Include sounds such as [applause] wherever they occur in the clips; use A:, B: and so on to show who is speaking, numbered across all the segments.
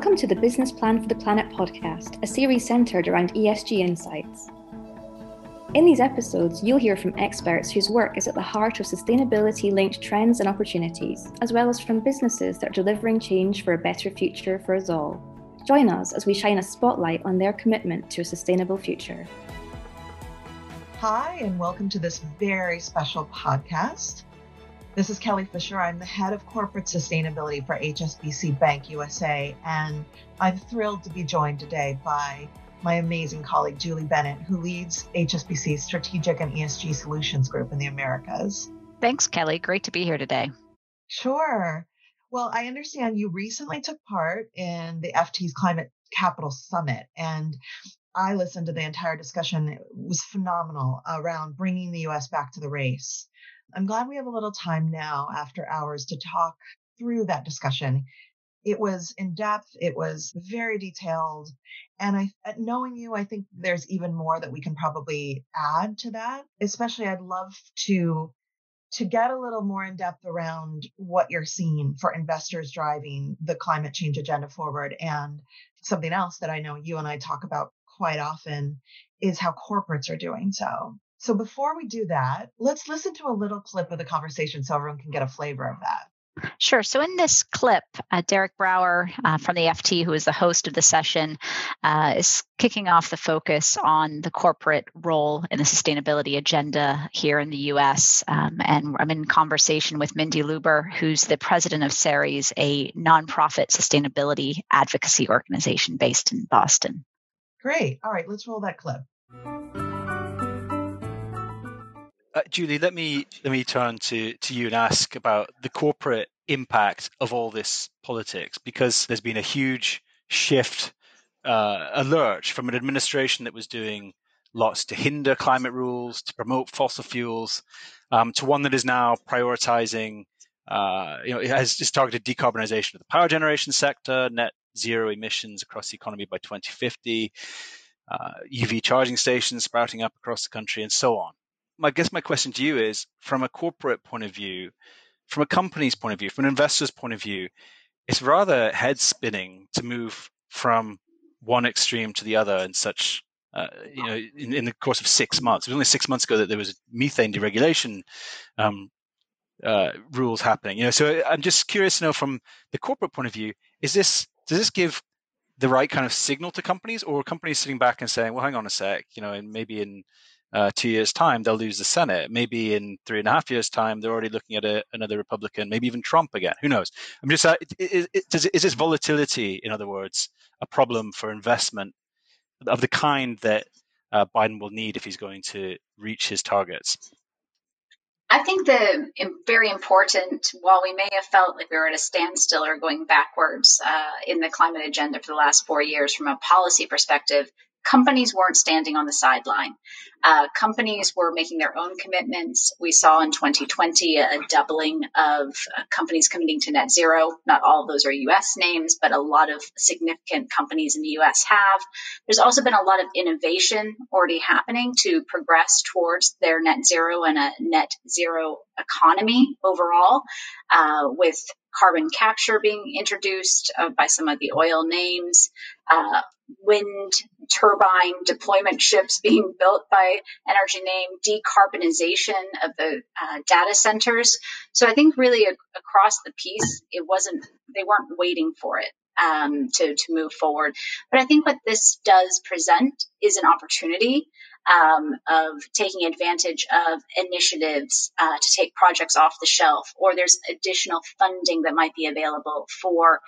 A: Welcome to the Business Plan for the Planet podcast, a series centered around ESG insights. In these episodes, you'll hear from experts whose work is at the heart of sustainability linked trends and opportunities, as well as from businesses that are delivering change for a better future for us all. Join us as we shine a spotlight on their commitment to a sustainable future.
B: Hi, and welcome to this very special podcast. This is Kelly Fisher. I'm the head of corporate sustainability for HSBC Bank USA, and I'm thrilled to be joined today by my amazing colleague Julie Bennett, who leads HSBC's Strategic and ESG Solutions Group in the Americas.
C: Thanks, Kelly. Great to be here today.
B: Sure. Well, I understand you recently took part in the FT's Climate Capital Summit, and I listened to the entire discussion. It was phenomenal around bringing the US back to the race. I'm glad we have a little time now after hours to talk through that discussion. It was in depth, it was very detailed. And I, uh, knowing you, I think there's even more that we can probably add to that. Especially, I'd love to to get a little more in depth around what you're seeing for investors driving the climate change agenda forward. And something else that I know you and I talk about quite often is how corporates are doing so. So before we do that, let's listen to a little clip of the conversation so everyone can get a flavor of that.
C: Sure. So, in this clip, uh, Derek Brower uh, from the FT, who is the host of the session, uh, is kicking off the focus on the corporate role in the sustainability agenda here in the US. Um, and I'm in conversation with Mindy Luber, who's the president of Ceres, a nonprofit sustainability advocacy organization based in Boston.
B: Great. All right, let's roll that clip.
D: Uh, Julie, let me let me turn to to you and ask about the corporate impact of all this politics because there's been a huge shift, uh, a lurch from an administration that was doing lots to hinder climate rules, to promote fossil fuels, um, to one that is now prioritizing, uh, you know, it has just targeted decarbonization of the power generation sector, net zero emissions across the economy by 2050, uh, EV charging stations sprouting up across the country, and so on my guess my question to you is from a corporate point of view, from a company's point of view, from an investor's point of view, it's rather head spinning to move from one extreme to the other in such uh, you know in, in, the course of six months. It was only six months ago that there was methane deregulation um, uh, rules happening. You know, so I'm just curious to know from the corporate point of view, is this does this give the right kind of signal to companies, or companies sitting back and saying, "Well, hang on a sec," you know, and maybe in uh, two years' time, they'll lose the Senate. Maybe in three and a half years' time, they're already looking at a, another Republican, maybe even Trump again. Who knows? I'm just, uh, is, is, is this volatility, in other words, a problem for investment of the kind that uh, Biden will need if he's going to reach his targets?
E: I think the very important, while we may have felt like we were at a standstill or going backwards uh, in the climate agenda for the last four years from a policy perspective, companies weren't standing on the sideline. Uh, companies were making their own commitments. We saw in 2020 a doubling of uh, companies committing to net zero. Not all of those are US names, but a lot of significant companies in the US have. There's also been a lot of innovation already happening to progress towards their net zero and a net zero economy overall, uh, with carbon capture being introduced uh, by some of the oil names, uh, wind turbine deployment ships being built by energy name, decarbonization of the uh, data centers. So I think really a- across the piece, it wasn't, they weren't waiting for it. Um, to, to move forward. But I think what this does present is an opportunity um, of taking advantage of initiatives uh, to take projects off the shelf, or there's additional funding that might be available for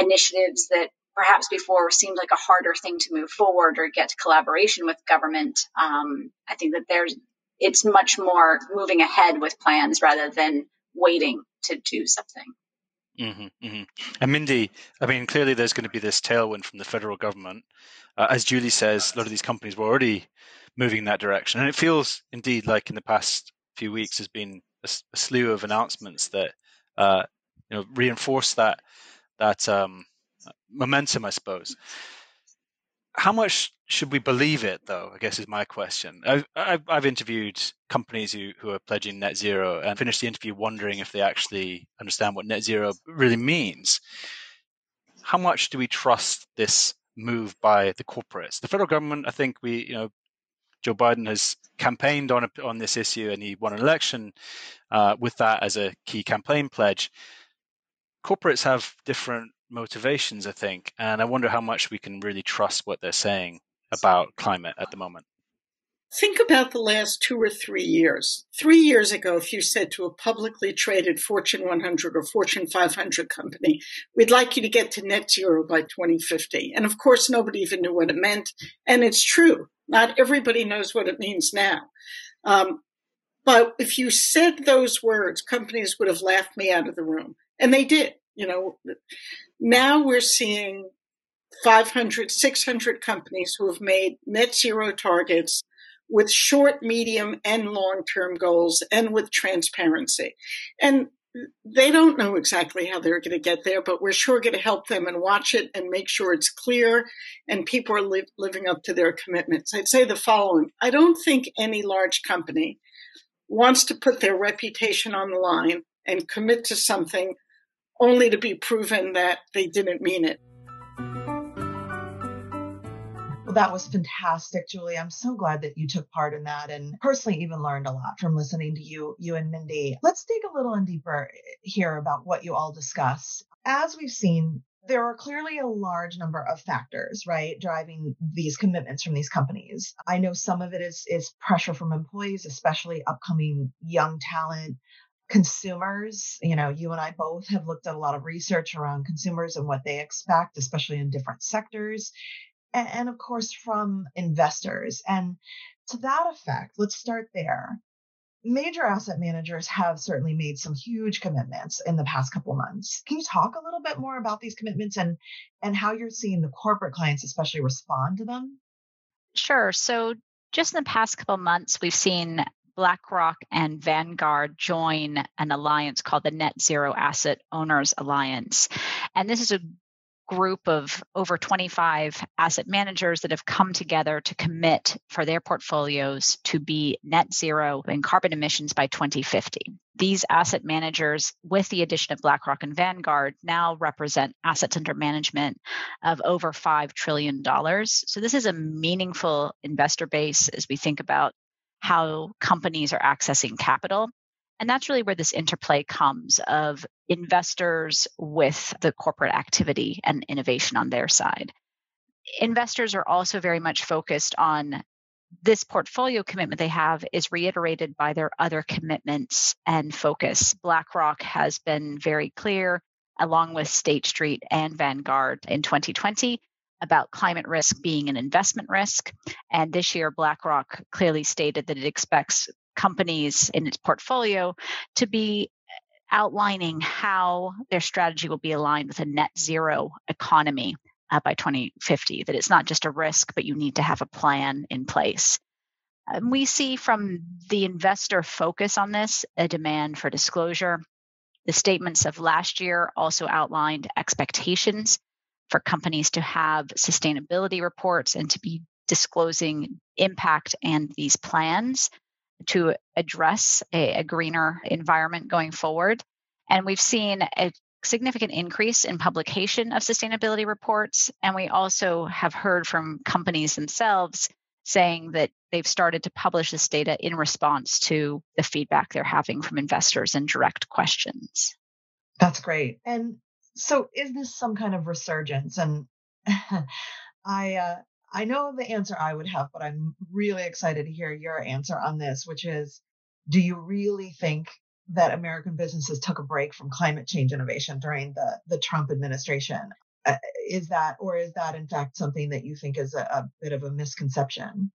E: initiatives that perhaps before seemed like a harder thing to move forward or get collaboration with government. Um, I think that there's it's much more moving ahead with plans rather than waiting to do something.
D: Mm-hmm, mm-hmm. And Mindy, I mean, clearly there's going to be this tailwind from the federal government. Uh, as Julie says, a lot of these companies were already moving in that direction, and it feels indeed like in the past few weeks has been a, a slew of announcements that uh, you know reinforce that that um, momentum, I suppose. How much should we believe it, though? I guess is my question. I've, I've, interviewed companies who, who are pledging net zero and finished the interview wondering if they actually understand what net zero really means. How much do we trust this move by the corporates? The federal government, I think we, you know, Joe Biden has campaigned on a, on this issue and he won an election uh, with that as a key campaign pledge. Corporates have different motivations, I think, and I wonder how much we can really trust what they're saying about climate at the moment.
F: Think about the last two or three years. Three years ago, if you said to a publicly traded Fortune 100 or Fortune 500 company, we'd like you to get to net zero by 2050. And of course, nobody even knew what it meant. And it's true. Not everybody knows what it means now. Um, but if you said those words, companies would have laughed me out of the room. And they did. You know, now we're seeing 500, 600 companies who have made net zero targets with short, medium, and long term goals and with transparency. And they don't know exactly how they're going to get there, but we're sure going to help them and watch it and make sure it's clear and people are li- living up to their commitments. I'd say the following I don't think any large company wants to put their reputation on the line and commit to something only to be proven that they didn't mean it.
B: Well, that was fantastic, Julie. I'm so glad that you took part in that and personally even learned a lot from listening to you, you and Mindy. Let's dig a little in deeper eh, here about what you all discuss. As we've seen, there are clearly a large number of factors, right, driving these commitments from these companies. I know some of it is is pressure from employees, especially upcoming young talent, consumers. You know, you and I both have looked at a lot of research around consumers and what they expect, especially in different sectors and, and of course from investors. And to that effect, let's start there. Major asset managers have certainly made some huge commitments in the past couple months. Can you talk a little bit more about these commitments and and how you're seeing the corporate clients especially respond to them?
E: Sure. So just in the past couple months, we've seen BlackRock and Vanguard join an alliance called the Net Zero Asset Owners Alliance. And this is a group of over 25 asset managers that have come together to commit for their portfolios to be net zero in carbon emissions by 2050. These asset managers, with the addition of BlackRock and Vanguard, now represent assets under management of over $5 trillion. So, this is a meaningful investor base as we think about how companies are accessing capital. And that's really where this interplay comes of investors with the corporate activity and innovation on their side. Investors are also very much focused on this portfolio commitment they have is reiterated by their other commitments and focus. BlackRock has been very clear, along with State Street and Vanguard in 2020, about climate risk being an investment risk. And this year, BlackRock clearly stated that it expects companies in its portfolio to be outlining how their strategy will be aligned with a net zero economy uh, by 2050, that it's not just a risk, but you need to have a plan in place. And we see from the investor focus on this a demand for disclosure. The statements of last year also outlined expectations for companies to have sustainability reports and to be disclosing impact and these plans to address a, a greener environment going forward. And we've seen a significant increase in publication of sustainability reports. And we also have heard from companies themselves saying that they've started to publish this data in response to the feedback they're having from investors and direct questions.
B: That's great. And so, is this some kind of resurgence? And [laughs] I, uh, I know the answer I would have, but I'm really excited to hear your answer on this, which is do you really think that American businesses took a break from climate change innovation during the, the Trump administration? Uh, is that, or is that in fact something that you think is a, a bit of a misconception?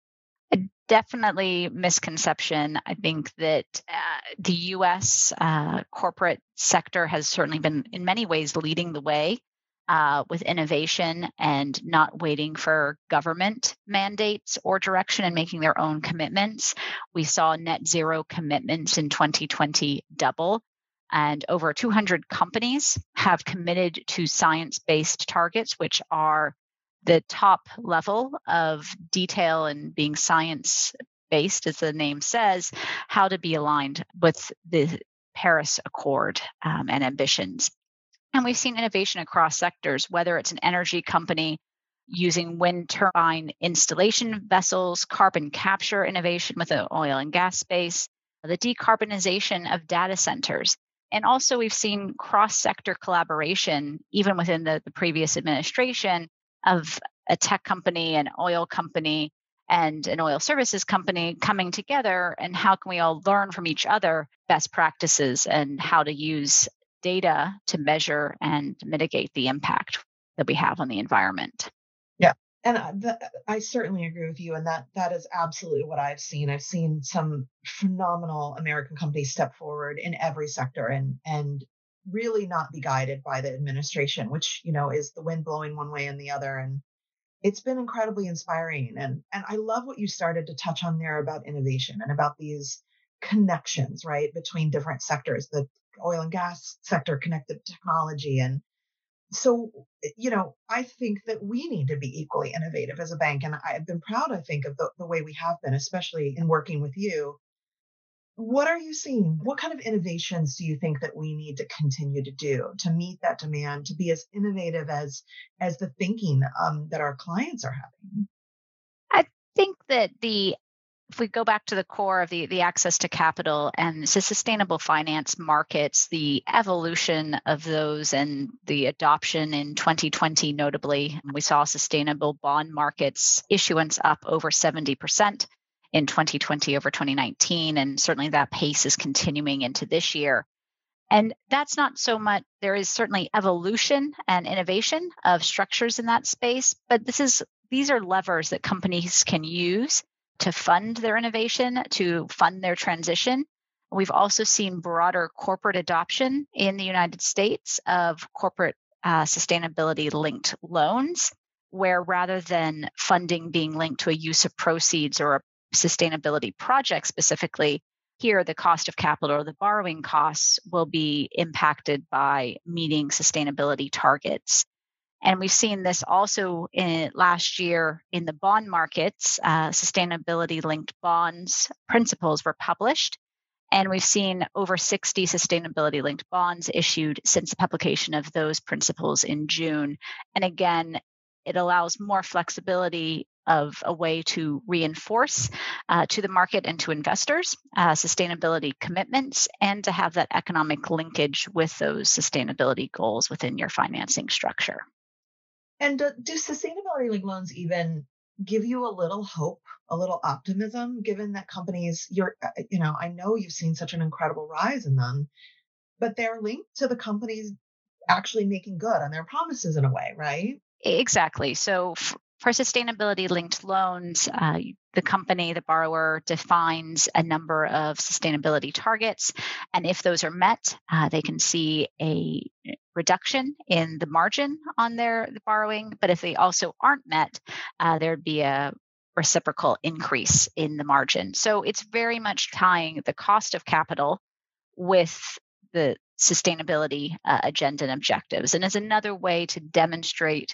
E: Definitely misconception. I think that uh, the US uh, corporate sector has certainly been, in many ways, leading the way uh, with innovation and not waiting for government mandates or direction and making their own commitments. We saw net zero commitments in 2020 double. And over 200 companies have committed to science based targets, which are the top level of detail and being science based, as the name says, how to be aligned with the Paris Accord um, and ambitions. And we've seen innovation across sectors, whether it's an energy company using wind turbine installation vessels, carbon capture innovation with the oil and gas space, the decarbonization of data centers. And also, we've seen cross sector collaboration, even within the, the previous administration, of a tech company, an oil company, and an oil services company coming together and how can we all learn from each other best practices and how to use data to measure and mitigate the impact that we have on the environment.
B: Yeah and uh, I certainly agree with you and that that is absolutely what i've seen. I've seen some phenomenal american companies step forward in every sector and and really not be guided by the administration which you know is the wind blowing one way and the other and it's been incredibly inspiring and and i love what you started to touch on there about innovation and about these connections right between different sectors the oil and gas sector connected technology and so eh, you know i think that we need to be equally innovative as a bank and i've been proud i think of the, the way we have been especially in working with you what are you seeing? What kind of innovations do you think that we need to continue to do to meet that demand, to be as innovative as as the thinking um, that our clients are having?
E: I think that the if we go back to the core of the, the access to capital and sustainable finance markets, the evolution of those and the adoption in 2020, notably, we saw sustainable bond markets issuance up over 70% in 2020 over 2019. And certainly that pace is continuing into this year. And that's not so much, there is certainly evolution and innovation of structures in that space, but this is these are levers that companies can use to fund their innovation, to fund their transition. We've also seen broader corporate adoption in the United States of corporate uh, sustainability linked loans, where rather than funding being linked to a use of proceeds or a sustainability project specifically, here the cost of capital or the borrowing costs will be impacted by meeting sustainability targets. And we've seen this also in last year in the bond markets. Uh, sustainability linked bonds principles were published. And we've seen over 60 sustainability linked bonds issued since the publication of those principles in June. And again, it allows more flexibility of a way to reinforce uh, to the market and to investors uh, sustainability commitments and to have that economic linkage with those sustainability goals within your financing structure.
B: And uh, do sustainability linked loans even give you a little hope, a little optimism, given that companies, you're, uh, you know, I know you've seen such an incredible rise in them, but they're linked to the companies actually making good on their promises in a way, right?
E: Exactly. So, for sustainability linked loans, uh, the company, the borrower defines a number of sustainability targets. And if those are met, uh, they can see a reduction in the margin on their borrowing. But if they also aren't met, uh, there'd be a reciprocal increase in the margin. So it's very much tying the cost of capital with the sustainability uh, agenda and objectives. And as another way to demonstrate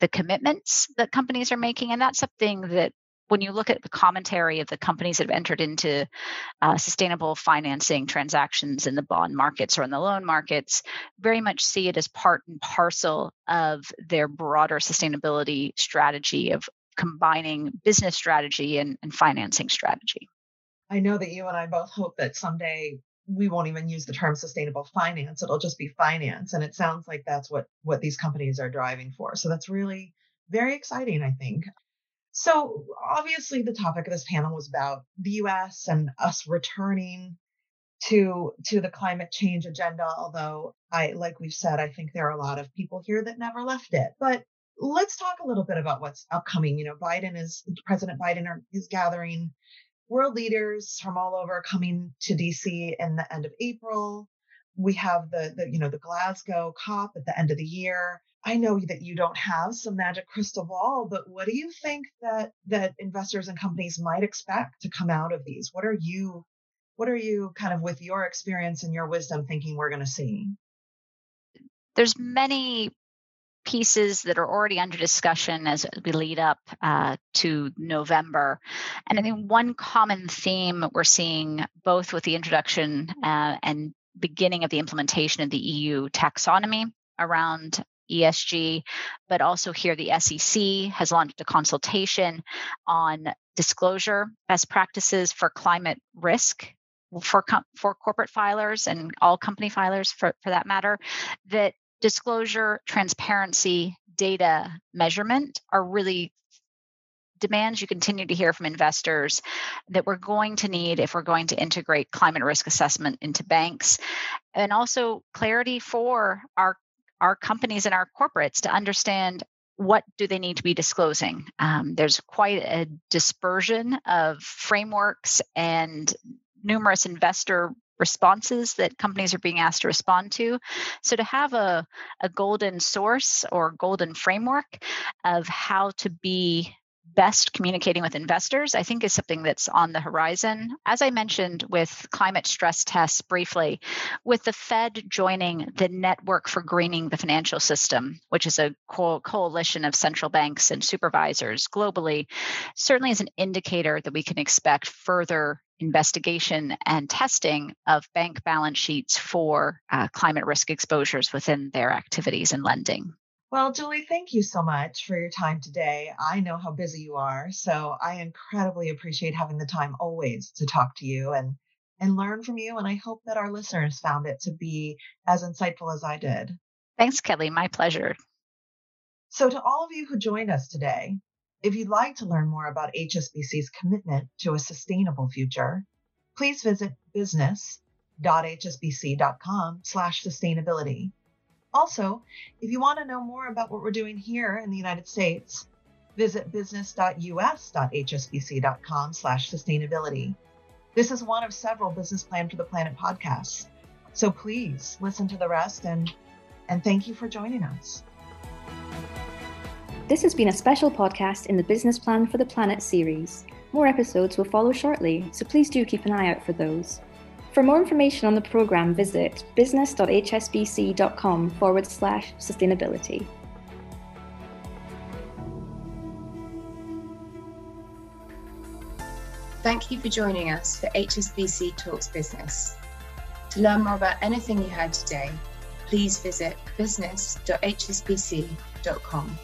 E: the commitments that companies are making. And that's something that when you look at the commentary of the companies that have entered into uh, sustainable financing transactions in the bond markets or in the loan markets, very much see it as part and parcel of their broader sustainability strategy of combining business strategy and, and financing strategy.
B: I know that you and I both hope that someday we won't even use the term sustainable finance it'll just be finance and it sounds like that's what what these companies are driving for. So that's really very exciting i think. So obviously the topic of this panel was about the us and us returning to to the climate change agenda although i like we've said i think there are a lot of people here that never left it. But let's talk a little bit about what's upcoming. You know, Biden is President Biden is gathering world leaders from all over coming to DC in the end of April. We have the, the you know the Glasgow COP at the end of the year. I know that you don't have some magic crystal ball, but what do you think that that investors and companies might expect to come out of these? What are you what are you kind of with your experience and your wisdom thinking we're going to see?
E: There's many pieces that are already under discussion as we lead up uh, to November. And I think one common theme we're seeing both with the introduction uh, and beginning of the implementation of the EU taxonomy around ESG, but also here the SEC has launched a consultation on disclosure best practices for climate risk for for corporate filers and all company filers for, for that matter that disclosure, transparency, data measurement are really demands you continue to hear from investors that we're going to need if we're going to integrate climate risk assessment into banks. And also clarity for our our companies and our corporates to understand what do they need to be disclosing. Um, there's quite a dispersion of frameworks and numerous investor responses that companies are being asked to respond to. So to have a, a golden source or golden framework of how to be best communicating with investors, I think is something that's on the horizon. As I mentioned with climate stress tests briefly, with the Fed joining the Network for Greening the Financial System, which is a co- coalition of central banks and supervisors globally, certainly is an indicator that we can expect further investigation and testing of bank balance sheets for uh, climate risk exposures within their activities and lending.
B: Well, Julie, thank you so much for your time today. I know how busy you are, so I incredibly appreciate having the time always to talk to you and and learn from you and I hope that our listeners found it to be as insightful as I did.
E: Thanks, Kelly. My pleasure.
B: So to all of you who joined us today, if you'd like to learn more about HSBC's commitment to a sustainable future, please visit business.hsbc.com slash sustainability. Also, if you want to know more about what we're doing here in the United States, visit business.us.hsbc.com slash sustainability. This is one of several Business Plan for the Planet podcasts. So please listen to the rest and, and thank you for joining us.
A: This has been a special podcast in the Business Plan for the Planet series. More episodes will follow shortly, so please do keep an eye out for those. For more information on the programme, visit business.hsbc.com forward slash sustainability.
G: Thank you for joining us for HSBC Talks Business. To learn more about anything you heard today, please visit business.hsbc.com.